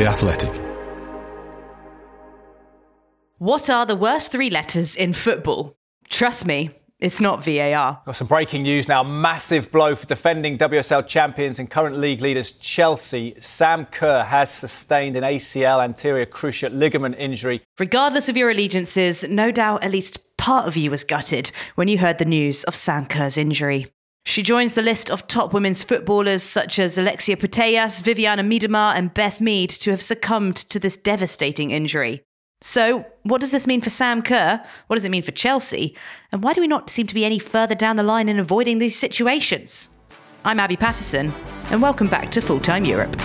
The Athletic. What are the worst three letters in football? Trust me, it's not VAR. Got some breaking news now. Massive blow for defending WSL champions and current league leaders Chelsea. Sam Kerr has sustained an ACL anterior cruciate ligament injury. Regardless of your allegiances, no doubt at least part of you was gutted when you heard the news of Sam Kerr's injury. She joins the list of top women's footballers such as Alexia Putellas, Vivianne Miedema, and Beth Mead to have succumbed to this devastating injury. So, what does this mean for Sam Kerr? What does it mean for Chelsea? And why do we not seem to be any further down the line in avoiding these situations? I'm Abi Paterson, and welcome back to Full Time Europe.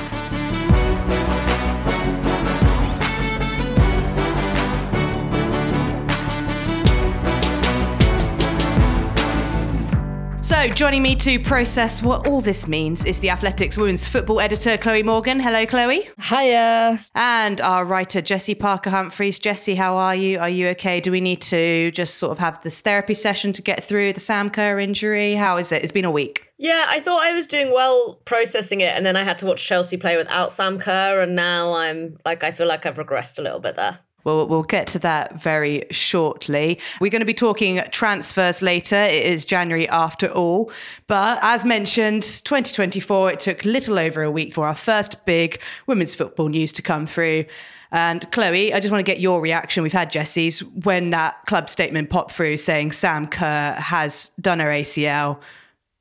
So, joining me to process what all this means is the Athletics women's football editor, Chloe Morgan. Hello, Chloe. Hiya. And our writer, Jessy Parker Humphreys. Jessy, how are you? Are you okay? Do we need to just sort of have this therapy session to get through the Sam Kerr injury? How is it? It's been a week. Yeah, I thought I was doing well processing it, and then I had to watch Chelsea play without Sam Kerr, and now I'm like, I feel like I've regressed a little bit there. Well, we'll get to that very shortly. We're going to be talking transfers later. It is January after all. But as mentioned, 2024, it took little over a week for our first big women's football news to come through. And Chloe, I just want to get your reaction. We've had Jessy's when that club statement popped through saying Sam Kerr has done her ACL.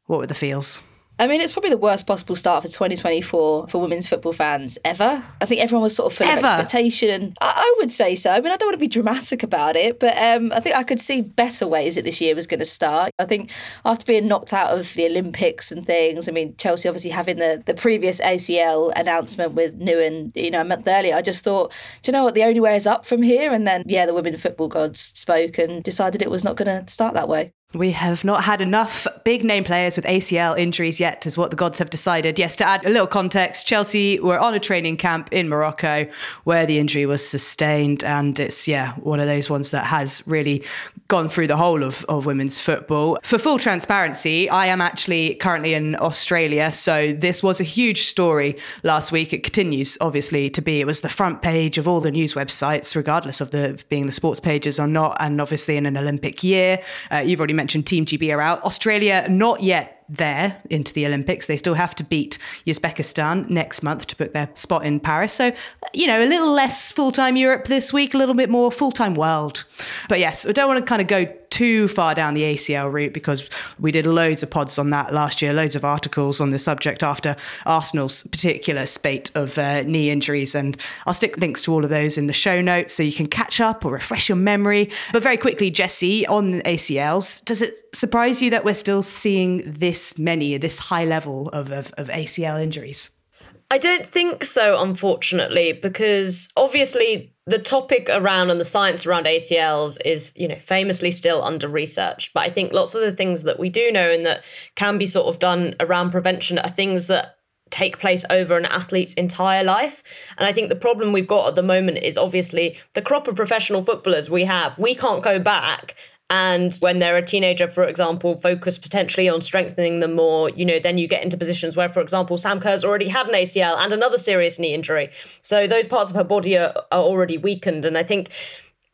What were the feels? I mean, it's probably the worst possible start for 2024 for women's football fans ever. I think everyone was sort of full Ever? of expectation. I, I would say so. I mean, I don't want to be dramatic about it, but um, I think I could see better ways that this year was going to start. I think after being knocked out of the Olympics and things, I mean, Chelsea obviously having the, the previous ACL announcement with Nouwen, you know, a month earlier, I just thought, do you know what, the only way is up from here. And then, yeah, the women football gods spoke and decided it was not going to start that way. We have not had enough big name players with ACL injuries yet, is what the gods have decided. Yes, to add a little context, Chelsea were on a training camp in Morocco where the injury was sustained. And it's, yeah, one of those ones that has really gone through the whole of, of women's football. For full transparency, I am actually currently in Australia. So this was a huge story last week. It continues, obviously, to be. It was the front page of all the news websites, regardless of the being the sports pages or not. And obviously, in an Olympic year, uh, you've already mentioned Team GB are out. Australia, not yet there into the Olympics. They still have to beat Uzbekistan next month to book their spot in Paris. So, you know, a little less full time Europe this week, a little bit more full time world. But yes, I don't want to kind of go too far down the ACL route because we did loads of pods on that last year, loads of articles on the subject after Arsenal's particular spate of uh, knee injuries. And I'll stick links to all of those in the show notes so you can catch up or refresh your memory. But very quickly, Jessy, on the ACLs, does it surprise you that we're still seeing this many, of this high level of, of, of ACL injuries? I don't think so, unfortunately, because obviously the topic around and the science around ACLs is, you know, famously still under research. But I think lots of the things that we do know and that can be sort of done around prevention are things that take place over an athlete's entire life. And I think the problem we've got at the moment is obviously the crop of professional footballers we have, we can't go back and when they're a teenager, for example, focus potentially on strengthening them more, you know, then you get into positions where, for example, Sam Kerr's already had an ACL and another serious knee injury. So those parts of her body are, are already weakened. And I think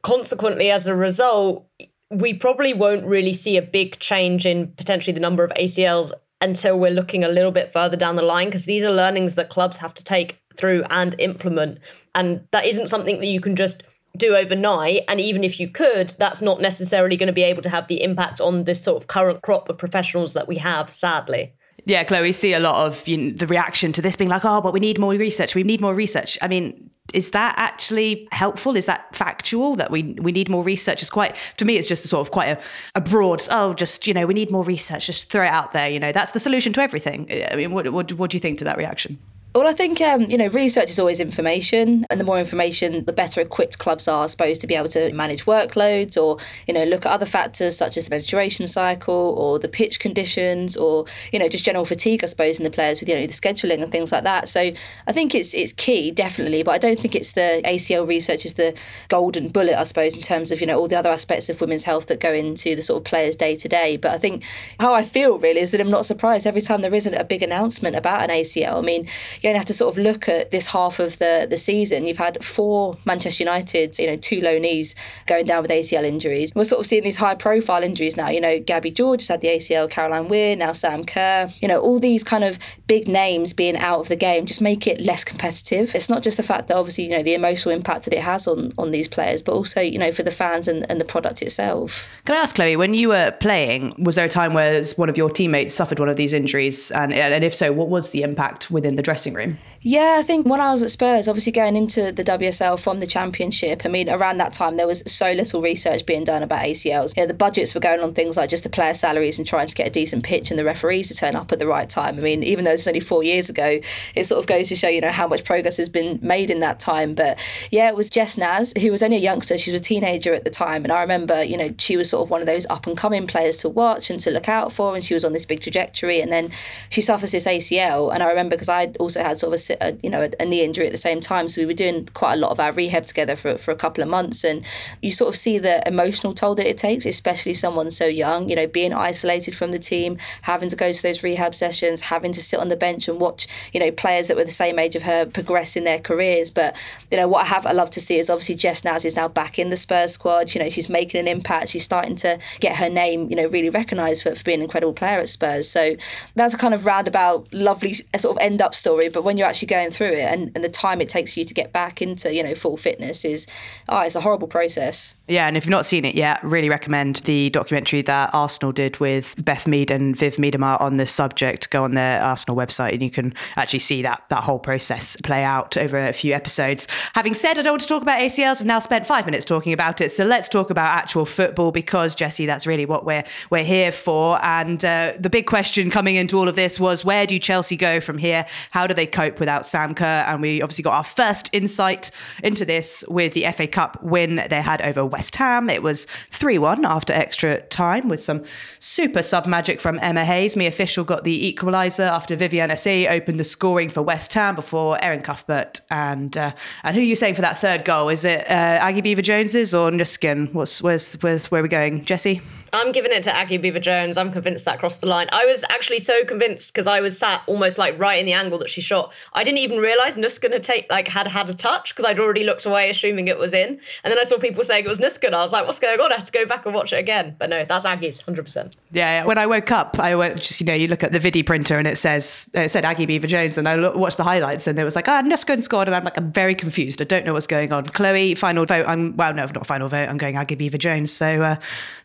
consequently, as a result, we probably won't really see a big change in potentially the number of ACLs until we're looking a little bit further down the line because these are learnings that clubs have to take through and implement. And that isn't something that you can just do overnight. And even if you could, that's not necessarily going to be able to have the impact on this sort of current crop of professionals that we have, sadly. Yeah, Chloe, we see a lot of you know, the reaction to this being like, oh, but we need more research. We need more research. I mean, is that actually helpful? Is that factual that we we need more research? It's quite to me, it's just a sort of quite a, a broad. Oh, just you know, we need more research. Just throw it out there. You know, that's the solution to everything. I mean, what what, what do you think to that reaction? Well, I think um, you know research is always information, and the more information, the better equipped clubs are supposed to be able to manage workloads, or you know look at other factors such as the menstruation cycle, or the pitch conditions, or you know just general fatigue, I suppose, in the players with you know the scheduling and things like that. So I think it's it's key definitely, but I don't think it's the ACL research is the golden bullet, I suppose, in terms of you know all the other aspects of women's health that go into the sort of players day to day. But I think how I feel really is that I'm not surprised every time there isn't a big announcement about an ACL. I mean you only have to sort of look at this half of the, the season. You've had four Manchester United's, you know, two low knees going down with ACL injuries. We're sort of seeing these high profile injuries now. You know, Gabby George has had the ACL, Caroline Weir, now Sam Kerr. You know, all these kind of big names being out of the game just make it less competitive. It's not just the fact that obviously, you know, the emotional impact that it has on, on these players, but also, you know, for the fans and, and the product itself. Can I ask, Chloe, when you were playing, was there a time where one of your teammates suffered one of these injuries? And, and if so, what was the impact within the dressing room? Yeah, I think when I was at Spurs, obviously going into the WSL from the Championship, I mean, around that time there was so little research being done about ACLs. You know, the budgets were going on things like just the player salaries and trying to get a decent pitch and the referees to turn up at the right time. I mean, even though it's only four years ago, it sort of goes to show, you know, how much progress has been made in that time. But yeah, it was Jess Naz, who was only a youngster. She was a teenager at the time. And I remember, you know, she was sort of one of those up and coming players to watch and to look out for. And she was on this big trajectory. And then she suffers this ACL. And I remember because I also had sort of a a, uh, you know a, a, knee injury at the same time. So we were doing quite a lot of our rehab together for for a couple of months, and you sort of see the emotional toll that it takes, especially someone so young. You know, being isolated from the team, having to go to those rehab sessions, having to sit on the bench and watch you know players that were the same age of her progress in their careers. But you know what I have I love to see is obviously Jess Naz is now back in the Spurs squad. You know, she's making an impact. She's starting to get her name you know really recognised for, for being an incredible player at Spurs. So that's a kind of roundabout, lovely sort of end up story. But when you're actually going through it and, and the time it takes for you to get back into you know full fitness is oh it's a horrible process yeah and if you've not seen it yet really recommend the documentary that arsenal did with beth mead and viv miedema on this subject. Go on their arsenal website and you can actually see that that whole process play out over a few episodes. Having said i don't want to talk about acls i've now spent five minutes talking about it. So let's talk about actual football because Jessy, that's really what we're we're here for. And uh, the big question coming into all of this was where do chelsea go from here? How do they cope without Sam Kerr, and we obviously got our first insight into this with the FA Cup win they had over West Ham. It was 3 1 after extra time with some super sub magic from Emma Hayes. Mia Fishel got the equaliser after Viviane Asseyi opened the scoring for West Ham before Erin Cuthbert. And uh, and who are you saying for that third goal? Is it uh, Aggie Beever Jones's or Nüsken? What's where's, where's where are we going, Jessy? I'm giving it to Aggie Beever Jones. I'm convinced that crossed the line. I was actually so convinced because I was sat almost like right in the angle that she shot. I didn't even realise Nüsken had take like had had a touch because I'd already looked away, assuming it was in. And then I saw people saying it was Nüsken. I was like, "What's going on?" I had to go back and watch it again. But no, that's Aggie's, hundred percent. Yeah. When I woke up, I went just you know you look at the video printer and it says it said Aggie Beever Jones, and I watched the highlights and it was like, "Ah, oh, Nüsken scored," and I'm like, I'm very confused. I don't know what's going on. Chloe, final vote. I'm well, no, not final vote. I'm going Aggie Beever Jones. So uh,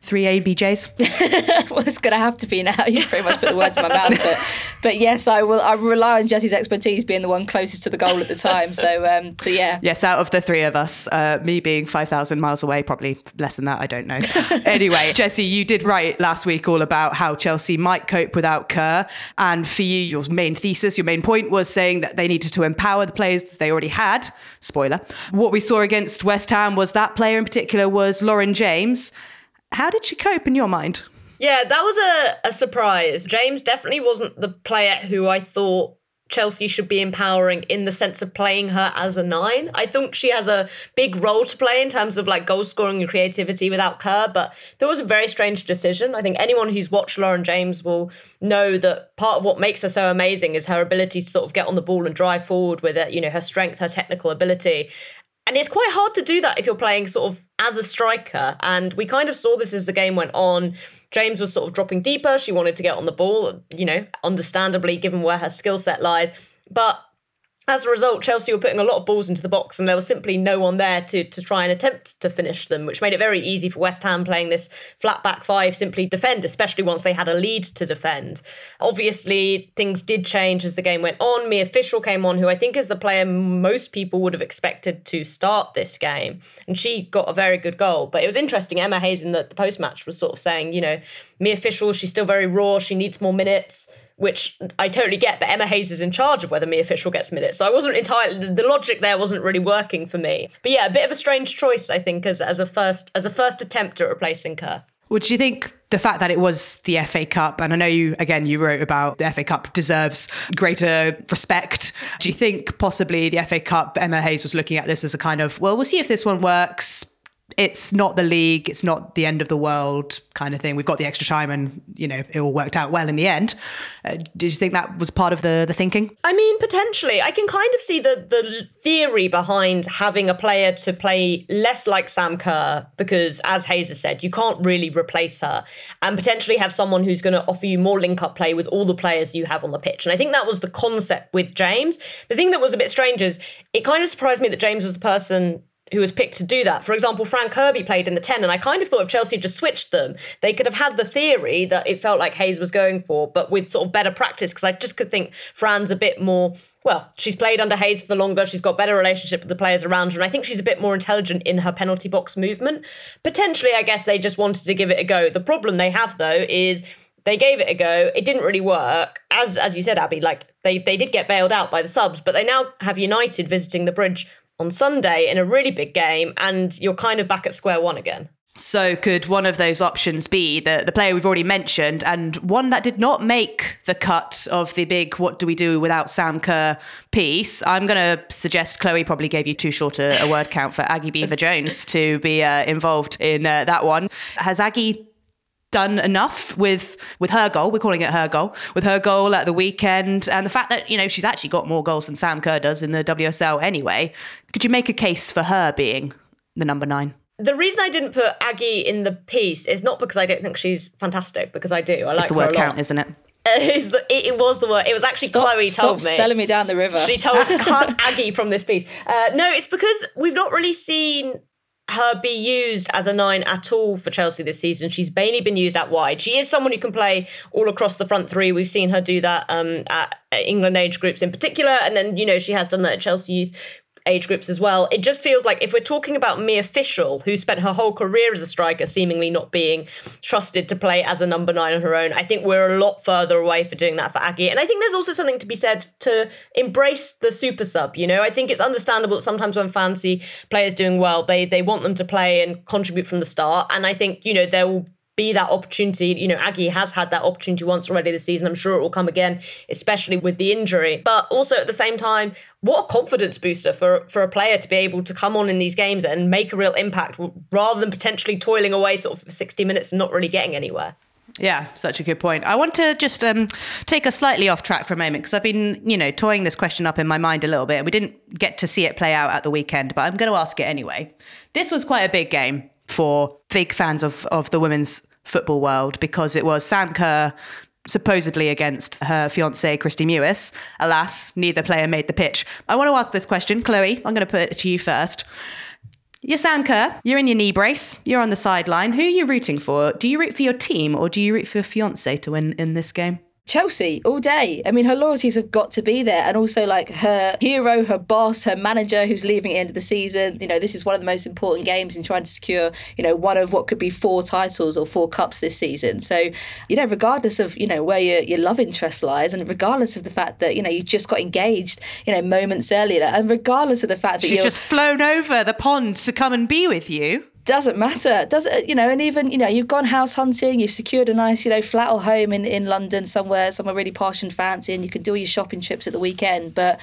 three ABJs. well, it's going to have to be now. You pretty much put the words in my mouth. But, but yes, I will. I rely on Jessy's expertise being the one closest to the goal at the time. So, um, so yeah. Yes, out of the three of us, uh, me being five thousand miles away, probably less than that. I don't know. anyway, Jessy, you did write last week all about how Chelsea might cope without Kerr, and for you, your main thesis, your main point was saying that they needed to empower the players they already had. Spoiler. What we saw against West Ham was that player in particular was Lauren James. How did she cope in your mind? Yeah, that was a, a surprise. James definitely wasn't the player who I thought Chelsea should be empowering in the sense of playing her as a nine. I think she has a big role to play in terms of like goal scoring and creativity without Kerr, but there was a very strange decision. I think anyone who's watched Lauren James will know that part of what makes her so amazing is her ability to sort of get on the ball and drive forward with it, you know, her strength, her technical ability. And it's quite hard to do that if you're playing sort of as a striker. And we kind of saw this as the game went on. James was sort of dropping deeper. She wanted to get on the ball, you know, understandably, given where her skill set lies. But as a result, Chelsea were putting a lot of balls into the box, and there was simply no one there to to try and attempt to finish them, which made it very easy for West Ham playing this flat back five simply defend, especially once they had a lead to defend. Obviously, things did change as the game went on. Mia Fishel came on, who I think is the player most people would have expected to start this game, and she got a very good goal. But it was interesting. Emma Hayes in the, the post match was sort of saying, you know, Mia Fishel, she's still very raw. She needs more minutes which I totally get, but Emma Hayes is in charge of whether Mia Fishel gets minutes. So I wasn't entirely the logic there wasn't really working for me. But yeah, a bit of a strange choice, I think, as as a first as a first attempt at replacing Kerr. Well, do you think the fact that it was the FA Cup, and I know you, again, you wrote about the FA Cup deserves greater respect. Do you think possibly the FA Cup, Emma Hayes was looking at this as a kind of, well, we'll see if this one works it's not the league, it's not the end of the world kind of thing. We've got the extra time, and you know it all worked out well in the end. Uh, did you think that was part of the the thinking? I mean, potentially. I can kind of see the the theory behind having a player to play less like Sam Kerr, because as has said, you can't really replace her, and potentially have someone who's going to offer you more link up play with all the players you have on the pitch. And I think that was the concept with James. The thing that was a bit strange is it kind of surprised me that James was the person who was picked to do that. For example, Fran Kirby played in the 10, and I kind of thought if Chelsea just switched them, they could have had the theory that it felt like Hayes was going for, but with sort of better practice, because I just could think Fran's a bit more, well, she's played under Hayes for longer, she's got better relationship with the players around her, and I think she's a bit more intelligent in her penalty box movement. Potentially, I guess they just wanted to give it a go. The problem they have, though, is they gave it a go. It didn't really work. As as you said, Abi, like they, they did get bailed out by the subs, but they now have United visiting the bridge on Sunday in a really big game, and you're kind of back at square one again. So, could one of those options be the, the player we've already mentioned and one that did not make the cut of the big What Do We Do Without Sam Kerr piece? I'm going to suggest Chloe probably gave you too short a, a word count for Aggie Beever Jones to be uh, involved in uh, that one. Has Aggie done enough with with her goal. We're calling it her goal with her goal at the weekend, and the fact that you know she's actually got more goals than Sam Kerr does in the WSL anyway. Could you make a case for her being the number nine? The reason I didn't put Aggie in the piece is not because I don't think she's fantastic, because I do. I like it's the word count, isn't it? the, it, it, was the word. It was actually stop, Chloe stop told me. Stop selling me down the river. She told cut Aggie from this piece. Uh, no, it's because we've not really seen her be used as a nine at all for Chelsea this season. She's mainly been used out wide. She is someone who can play all across the front three. We've seen her do that um, at England age groups in particular, and then you know she has done that at Chelsea youth age groups as well. It just feels like if we're talking about Mia Fishel, who spent her whole career as a striker, seemingly not being trusted to play as a number nine on her own, I think we're a lot further away for doing that for Aggie. And I think there's also something to be said to embrace the super sub. You know, I think it's understandable that sometimes when see players doing well, they they want them to play and contribute from the start. And I think you know there will be that opportunity. You know, Aggie has had that opportunity once already this season. I'm sure it will come again, especially with the injury. But also at the same time, what a confidence booster for for a player to be able to come on in these games and make a real impact rather than potentially toiling away sort of for 60 minutes and not really getting anywhere. Yeah, such a good point. I want to just um, take us slightly off track for a moment because I've been, you know, toying this question up in my mind a little bit. We didn't get to see it play out at the weekend, but I'm going to ask it anyway. This was quite a big game for big fans of, of the women's football world because it was Sam Kerr supposedly against her fiance Kristie Mewis. Alas, neither player made the pitch. I want to ask this question, Chloe. I'm going to put it to you first. You're Sam Kerr. You're in your knee brace. You're on the sideline. Who are you rooting for? Do you root for your team or do you root for your fiance to win in this game? Chelsea all day. I mean, her loyalties have got to be there. And also, like, her hero, her boss, her manager who's leaving at the end of the season. You know, this is one of the most important games in trying to secure, you know, one of what could be four titles or four cups this season. So, you know, regardless of, you know, where your, your love interest lies and regardless of the fact that, you know, you just got engaged, you know, moments earlier, and regardless of the fact that she's just flown over the pond to come and be with you doesn't matter. Does it you know and even you know you've gone house hunting you've secured a nice you know flat or home in, in london somewhere somewhere really posh and fancy and you can do all your shopping trips at the weekend but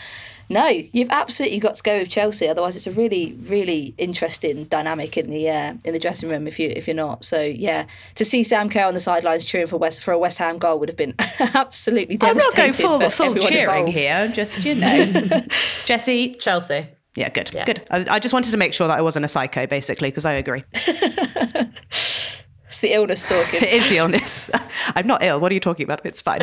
no you've absolutely got to go with chelsea otherwise it's a really really interesting dynamic in the uh, in the dressing room if you if you're not. So yeah to see sam kerr on the sidelines cheering for west for a west ham goal would have been absolutely devastating i'm not going full full cheering involved. here just you know. Jessy chelsea yeah, good, yeah. good. I, I, just wanted to make sure that I wasn't a psycho, basically, because I agree. it's the illness talking. it is the illness. I'm not ill. What are you talking about? It's fine.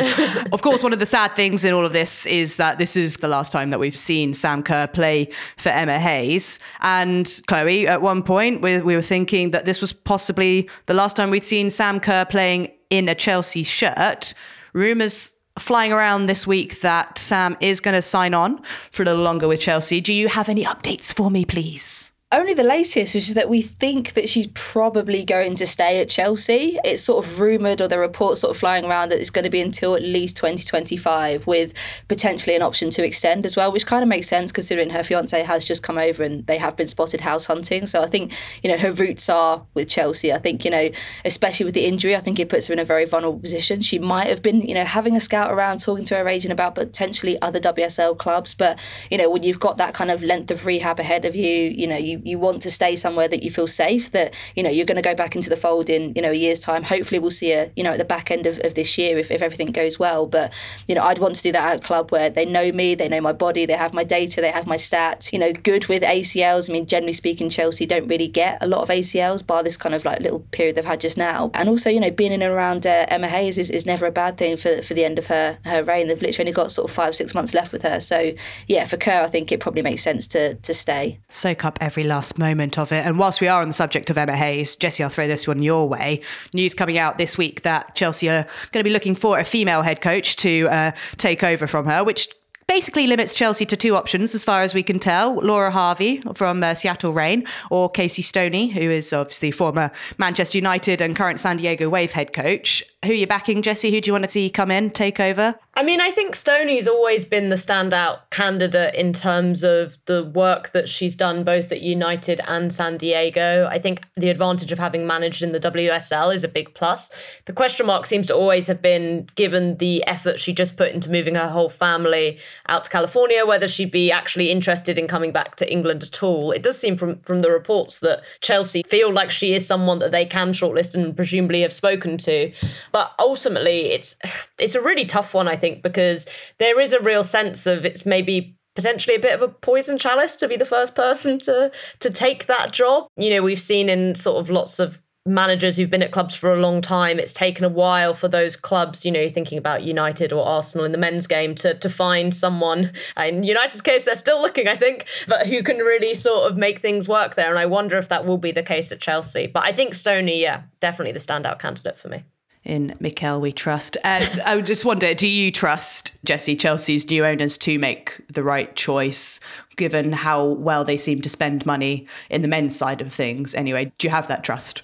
of course, one of the sad things in all of this is that this is the last time that we've seen Sam Kerr play for Emma Hayes. And Chloe, at one point, we, we were thinking that this was possibly the last time we'd seen Sam Kerr playing in a Chelsea shirt. Rumours flying around this week that Sam is going to sign on for a little longer with Chelsea. Do you have any updates for me, please? Only the latest, which is that we think that she's probably going to stay at Chelsea. It's sort of rumoured, or the reports sort of flying around that it's going to be until at least 2025, with potentially an option to extend as well, which kind of makes sense considering her fiance has just come over and they have been spotted house hunting. So I think, you know, her roots are with Chelsea. I think, you know, especially with the injury, I think it puts her in a very vulnerable position. She might have been, you know, having a scout around, talking to her agent about potentially other WSL clubs. But, you know, when you've got that kind of length of rehab ahead of you, you know, you you want to stay somewhere that you feel safe, that, you know, you're going to go back into the fold in, you know, a year's time. Hopefully we'll see her, you know, at the back end of, of this year if, if everything goes well. But, you know, I'd want to do that at a club where they know me, they know my body, they have my data, they have my stats, you know, good with ACLs. I mean, generally speaking, Chelsea don't really get a lot of ACLs, bar this kind of like little period they've had just now. And also, you know, being in and around uh, Emma Hayes is, is never a bad thing for, for the end of her, her reign. They've literally only got sort of five, six months left with her. So, yeah, for Kerr, I think it probably makes sense to, to stay. Soak up every last moment of it. And whilst we are on the subject of Emma Hayes, Jessy, I'll throw this one your way. News coming out this week that Chelsea are going to be looking for a female head coach to uh, take over from her, which basically limits Chelsea to two options, as far as we can tell Laura Harvey from uh, Seattle Reign or Casey Stoney, who is obviously former Manchester United and current San Diego Wave head coach. Who are you backing, Jessy? Who do you want to see come in, take over? I mean, I think Stoney's always been the standout candidate in terms of the work that she's done both at United and San Diego. I think the advantage of having managed in the WSL is a big plus. The question mark seems to always have been given the effort she just put into moving her whole family out to California, whether she'd be actually interested in coming back to England at all. It does seem from, from the reports that Chelsea feel like she is someone that they can shortlist and presumably have spoken to. But ultimately, it's it's a really tough one, I think, because there is a real sense of it's maybe potentially a bit of a poison chalice to be the first person to to take that job. You know, we've seen in sort of lots of managers who've been at clubs for a long time it's taken a while for those clubs you know thinking about united or arsenal in the men's game to to find someone. In united's case they're still looking i think but who can really sort of make things work there. And i wonder if that will be the case at chelsea. But i think stoney yeah definitely the standout candidate for me in Mikel we trust. I oh, just wonder, do you trust Jessy Chelsea's new owners to make the right choice, given how well they seem to spend money in the men's side of things? Anyway, do you have that trust?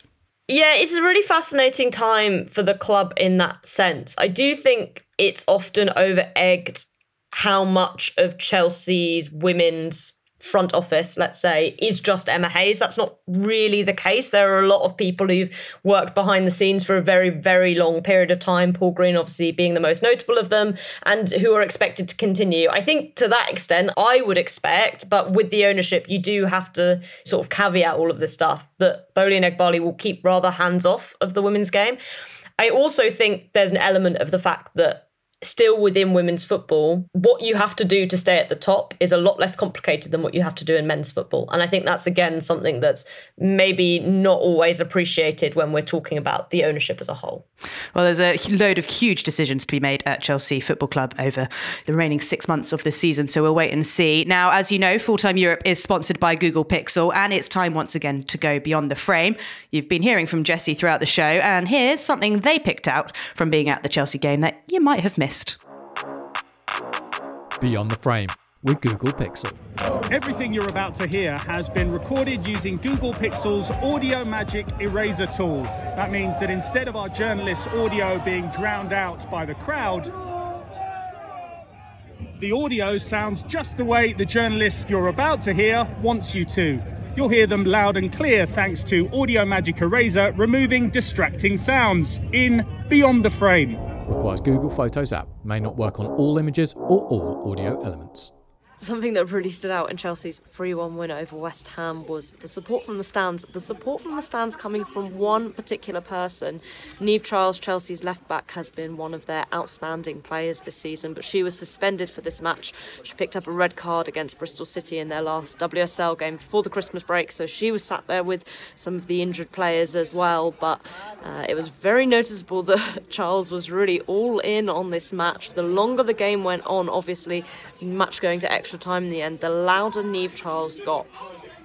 Yeah, it's a really fascinating time for the club in that sense. I do think it's often over egged how much of Chelsea's women's front office, let's say, is just Emma Hayes. That's not really the case. There are a lot of people who've worked behind the scenes for a very, very long period of time, Paul Green obviously being the most notable of them, and who are expected to continue. I think to that extent, I would expect, but with the ownership, you do have to sort of caveat all of this stuff that Boehly and Eghbali will keep rather hands off of the women's game. I also think there's an element of the fact that still within women's football, what you have to do to stay at the top is a lot less complicated than what you have to do in men's football. And I think that's again something that's maybe not always appreciated when we're talking about the ownership as a whole. Well, there's a load of huge decisions to be made at Chelsea Football Club over the remaining six months of this season. So we'll wait and see. Now, as you know, Full Time Europe is sponsored by Google Pixel, and it's time once again to go beyond the frame. You've been hearing from Jessy throughout the show, and here's something they picked out from being at the Chelsea game that you might have missed. Beyond the Frame with Google Pixel. Everything you're about to hear has been recorded using Google Pixel's Audio Magic Eraser tool. That means that instead of our journalists' audio being drowned out by the crowd, the audio sounds just the way the journalist you're about to hear wants you to. You'll hear them loud and clear thanks to Audio Magic Eraser removing distracting sounds in Beyond the Frame requires Google Photos app, may not work on all images or all audio elements. Something that really stood out in Chelsea's 3 1 win over West Ham was the support from the stands. The support from the stands coming from one particular person. Niamh Charles, Chelsea's left back, has been one of their outstanding players this season, but she was suspended for this match. She picked up a red card against Bristol City in their last WSL game before the Christmas break, so she was sat there with some of the injured players as well. But uh, it was very noticeable that Charles was really all in on this match. The longer the game went on, obviously, match going to extra time in the end, the louder Niamh Charles got.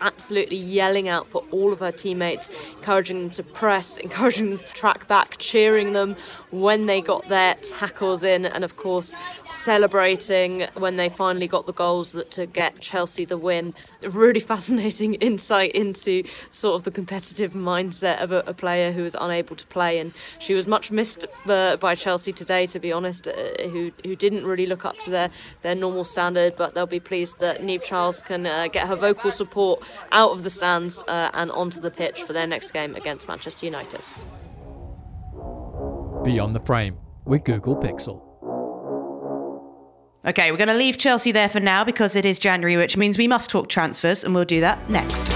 absolutely yelling out for all of her teammates, encouraging them to press, encouraging them to track back, cheering them when they got their tackles in, and of course, celebrating when they finally got the goals that to get Chelsea the win. Really fascinating insight into sort of the competitive mindset of a, a player who was unable to play, and she was much missed uh, by Chelsea today, to be honest, uh, who who didn't really look up to their their normal standard, but they'll be pleased that Niamh Charles can uh, get her vocal support out of the stands uh, and onto the pitch for their next game against Manchester United. Beyond the frame with Google Pixel. Okay, we're going to leave Chelsea there for now because it is January, which means we must talk transfers, and we'll do that next.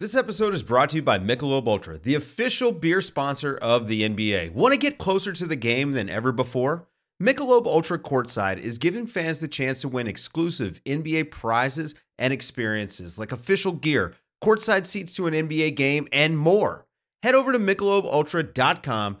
This episode is brought to you by Michelob Ultra, the official beer sponsor of the NBA. Want to get closer to the game than ever before? Michelob Ultra Courtside is giving fans the chance to win exclusive NBA prizes and experiences like official gear, courtside seats to an NBA game, and more. Head over to michelobultra.com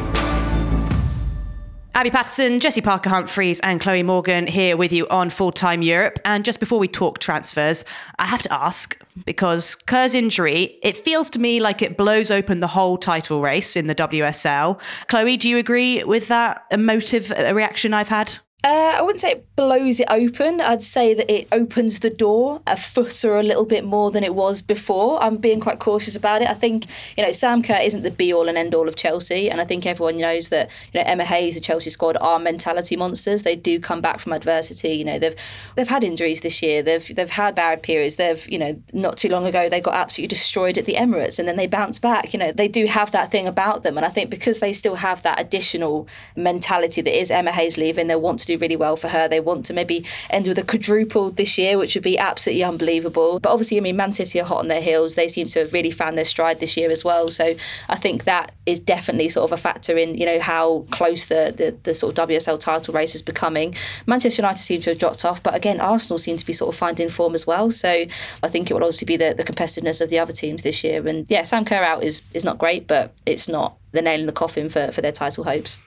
Abi Paterson, Jessy Parker Humphreys, and Chloe Morgan here with you on Full Time Europe. And just before we talk transfers, I have to ask because Kerr's injury, it feels to me like it blows open the whole title race in the WSL. Chloe, do you agree with that emotive reaction I've had? Uh, I wouldn't say it blows it open. I'd say that it opens the door a foot or a little bit more than it was before. I'm being quite cautious about it. I think, you know, Sam Kerr isn't the be all and end all of Chelsea. And I think everyone knows that, you know, Emma Hayes, the Chelsea squad, are mentality monsters. They do come back from adversity. You know, they've they've had injuries this year. They've they've had bad periods. They've, you know, not too long ago they got absolutely destroyed at the Emirates and then they bounce back. You know, they do have that thing about them. And I think because they still have that additional mentality that is Emma Hayes leaving, they want to do really well for her. They want to maybe end with a quadruple this year, which would be absolutely unbelievable. But obviously, I mean, Man City are hot on their heels. They seem to have really found their stride this year as well. So I think that is definitely sort of a factor in, you know, how close the, the, the sort of WSL title race is becoming. Manchester United seem to have dropped off, but again, Arsenal seem to be sort of finding form as well. So I think it will obviously be the, the competitiveness of the other teams this year. And yeah, Sam Kerr out is, is not great, but it's not the nail in the coffin for, for their title hopes.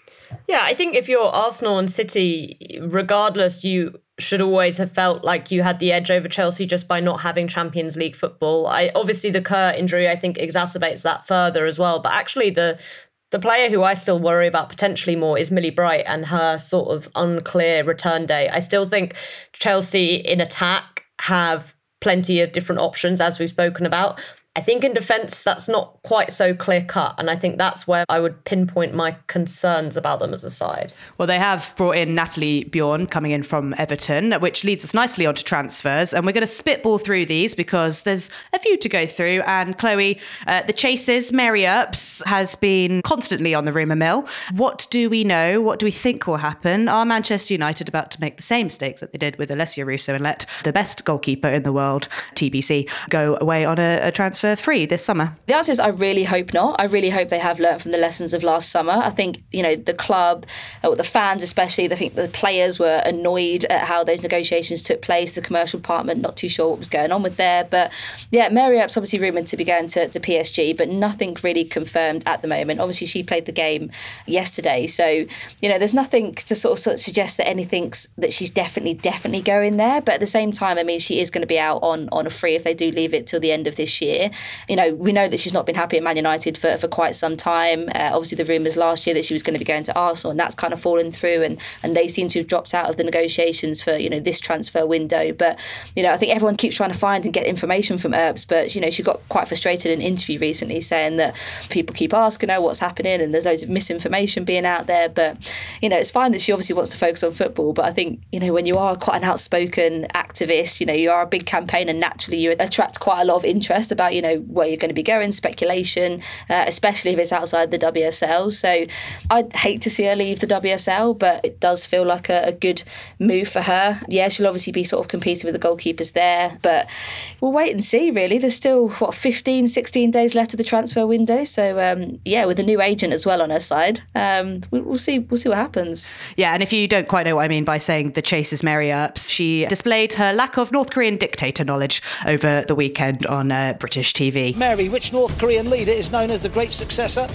Yeah, I think if you're Arsenal and City, regardless, you should always have felt like you had the edge over Chelsea just by not having Champions League football. I obviously the Kerr injury I think exacerbates that further as well. But actually the the player who I still worry about potentially more is Millie Bright and her sort of unclear return date. I still think Chelsea in attack have plenty of different options as we've spoken about. I think in defence, that's not quite so clear cut. And I think that's where I would pinpoint my concerns about them as a side. Well, they have brought in Nathalie Björn coming in from Everton, which leads us nicely onto transfers. And we're going to spitball through these because there's a few to go through. And Chloe, uh, the Chases, Mary Earps, has been constantly on the rumour mill. What do we know? What do we think will happen? Are Manchester United about to make the same mistakes that they did with Alessia Russo and let the best goalkeeper in the world, TBC, go away on a, a transfer? Transfer free this summer? The answer is I really hope not. I really hope they have learned from the lessons of last summer. I think, you know, the club, or the fans especially, I think the players were annoyed at how those negotiations took place. The commercial department, not too sure what was going on with there. But yeah, Mary Earps obviously rumoured to be going to, to PSG, but nothing really confirmed at the moment. Obviously, she played the game yesterday. So, you know, there's nothing to sort of, sort of suggest that anything's that she's definitely, definitely going there. But at the same time, I mean, she is going to be out on, on a free if they do leave it till the end of this year you know, we know that she's not been happy at Man United for, for quite some time. Uh, obviously, the rumours last year that she was going to be going to Arsenal, and that's kind of fallen through, and, and they seem to have dropped out of the negotiations for, you know, this transfer window. But, you know, I think everyone keeps trying to find and get information from Earps, but, you know, she got quite frustrated in an interview recently saying that people keep asking her what's happening and there's loads of misinformation being out there. But, you know, it's fine that she obviously wants to focus on football, but I think, you know, when you are quite an outspoken activist, you know, you are a big campaigner, naturally you attract quite a lot of interest about your know, where you're going to be going, speculation, uh, especially if it's outside the WSL. So I'd hate to see her leave the WSL, but it does feel like a, a good move for her. Yeah, she'll obviously be sort of competing with the goalkeepers there, but we'll wait and see, really. There's still, what, 15, 16 days left of the transfer window. So, um, yeah, with a new agent as well on her side, um, we'll see, we'll see what happens. Yeah, and if you don't quite know what I mean by saying the chase is Mary Earps, she displayed her lack of North Korean dictator knowledge over the weekend on uh, British TV. Mary, which North Korean leader is known as the great successor?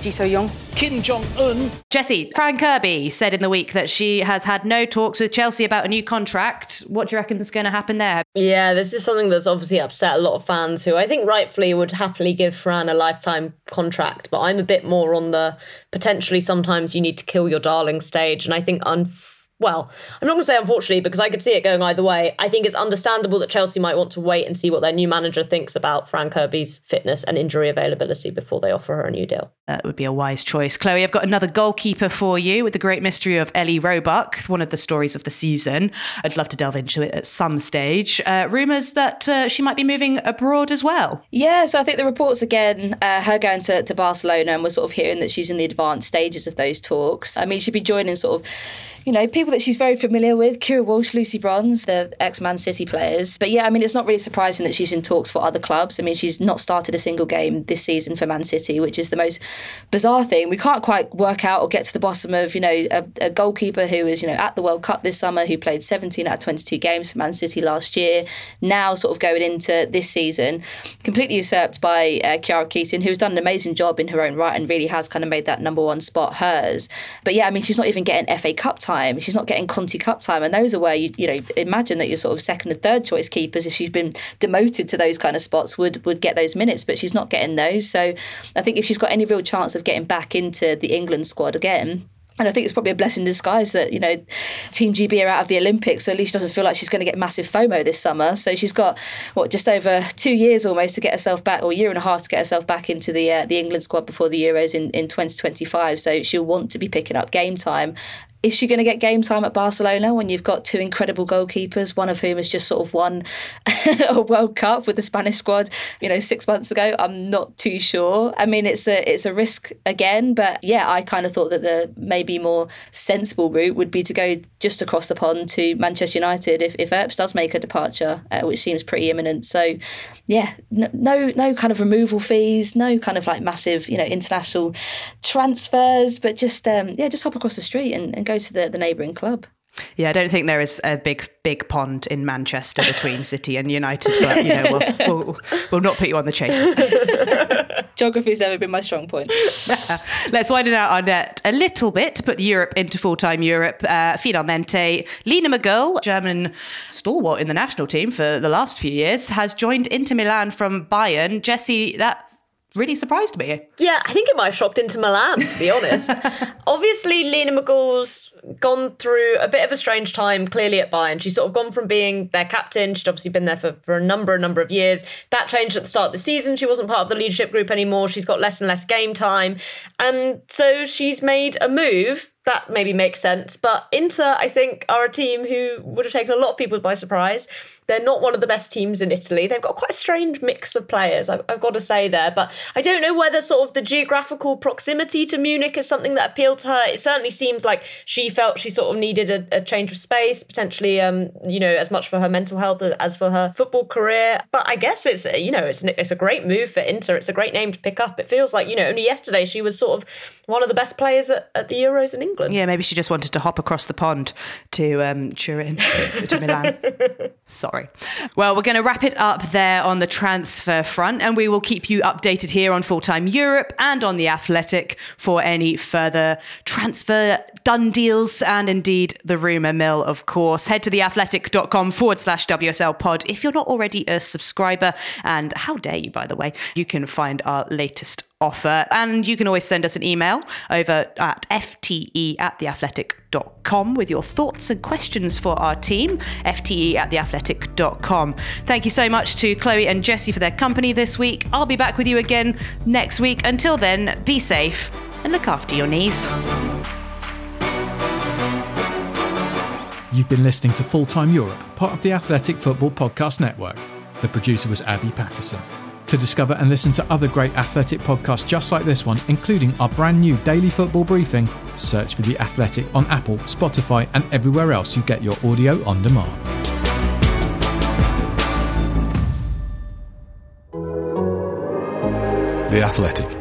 Ji So Young. Kim Jong Un. Jesse, Fran Kirby said in the week that she has had no talks with Chelsea about a new contract. What do you reckon is going to happen there? Yeah, this is something that's obviously upset a lot of fans who I think rightfully would happily give Fran a lifetime contract, but I'm a bit more on the potentially sometimes you need to kill your darling stage. And I think, unfortunately, well, I'm not going to say unfortunately because I could see it going either way. I think it's understandable that Chelsea might want to wait and see what their new manager thinks about Fran Kirby's fitness and injury availability before they offer her a new deal. That would be a wise choice. Chloe, I've got another goalkeeper for you with the great mystery of Ellie Roebuck, one of the stories of the season. I'd love to delve into it at some stage. Uh, rumours that uh, she might be moving abroad as well. Yeah, so I think the reports again, uh, her going to, to Barcelona, and we're sort of hearing that she's in the advanced stages of those talks. I mean, she'd be joining sort of you know, people that she's very familiar with, Keira Walsh, Lucy Bronze, the ex Man City players. But yeah, I mean, it's not really surprising that she's in talks for other clubs. I mean, she's not started a single game this season for Man City, which is the most bizarre thing. We can't quite work out or get to the bottom of, you know, a, a goalkeeper who was, you know, at the World Cup this summer, who played 17 out of 22 games for Man City last year, now sort of going into this season, completely usurped by uh, Khiara Keating, who's done an amazing job in her own right and really has kind of made that number one spot hers. But yeah, I mean, she's not even getting FA Cup time time. She's not getting Conti Cup time, and those are where you you know imagine that your sort of second and third choice keepers, if she's been demoted to those kind of spots, would would get those minutes, but she's not getting those. So I think if she's got any real chance of getting back into the England squad again. And I think it's probably a blessing in disguise that, you know, Team GB are out of the Olympics, so at least she doesn't feel like she's going to get massive FOMO this summer. So she's got, what, just over two years almost to get herself back, or a year and a half to get herself back into the uh, the England squad before the Euros in, in 2025. So she'll want to be picking up game time is she going to get game time at Barcelona when you've got two incredible goalkeepers, one of whom has just sort of won a World Cup with the Spanish squad, you know, six months ago? I'm not too sure. I mean, it's a it's a risk again, but yeah, I kind of thought that the maybe more sensible route would be to go just across the pond to Manchester United if if Earps does make a departure, uh, which seems pretty imminent. So, yeah, no, no kind of removal fees, no kind of like massive you know international transfers, but just um, yeah, just hop across the street and, and go to the, the neighbouring club. Yeah, I don't think there is a big, big pond in Manchester between City and United, but you know, we'll, we'll, we'll not put you on the chase. Geography's never been my strong point. Let's widen out our net a little bit to put Europe into full time Europe. Uh, finalmente, Lina Magull, German stalwart in the national team for the last few years, has joined Inter Milan from Bayern. Jessy, that really surprised me. Yeah, I think it might have shocked Inter Milan, to be honest. Obviously, Lina Magull's gone through a bit of a strange time, clearly at Bayern. She's sort of gone from being their captain, she'd obviously been there for, for a number, a number of years. That changed at the start of the season. She wasn't part of the leadership group anymore. She's got less and less game time. And so she's made a move that maybe makes sense. But Inter, I think, are a team who would have taken a lot of people by surprise. They're not one of the best teams in Italy. They've got quite a strange mix of players, I've, I've got to say there. But I don't know whether sort of the geographical proximity to Munich is something that appealed to her. It certainly seems like she felt she sort of needed a, a change of space, potentially, um, you know, as much for her mental health as for her football career. But I guess it's, you know, it's, it's a great move for Inter. It's a great name to pick up. It feels like, you know, only yesterday she was sort of one of the best players at, at the Euros in England. England. Yeah, maybe she just wanted to hop across the pond to um, Turin, to Milan. Sorry. Well, we're going to wrap it up there on the transfer front, and we will keep you updated here on Full Time Europe and on The Athletic for any further transfer done deals and indeed the rumour mill, of course. Head to theathletic.com forward slash WSL pod if you're not already a subscriber. And how dare you, by the way, you can find our latest offer. And you can always send us an email over at fte at theathletic.com with your thoughts and questions for our team, fte at theathletic.com. Thank you so much to Chloe and Jessy for their company this week. I'll be back with you again next week. Until then, be safe and look after your knees. You've been listening to Full Time Europe, part of the Athletic Football Podcast Network. The producer was Abi Paterson. To discover and listen to other great athletic podcasts just like this one, including our brand new daily football briefing, search for The Athletic on Apple, Spotify, and everywhere else you get your audio on demand. The Athletic.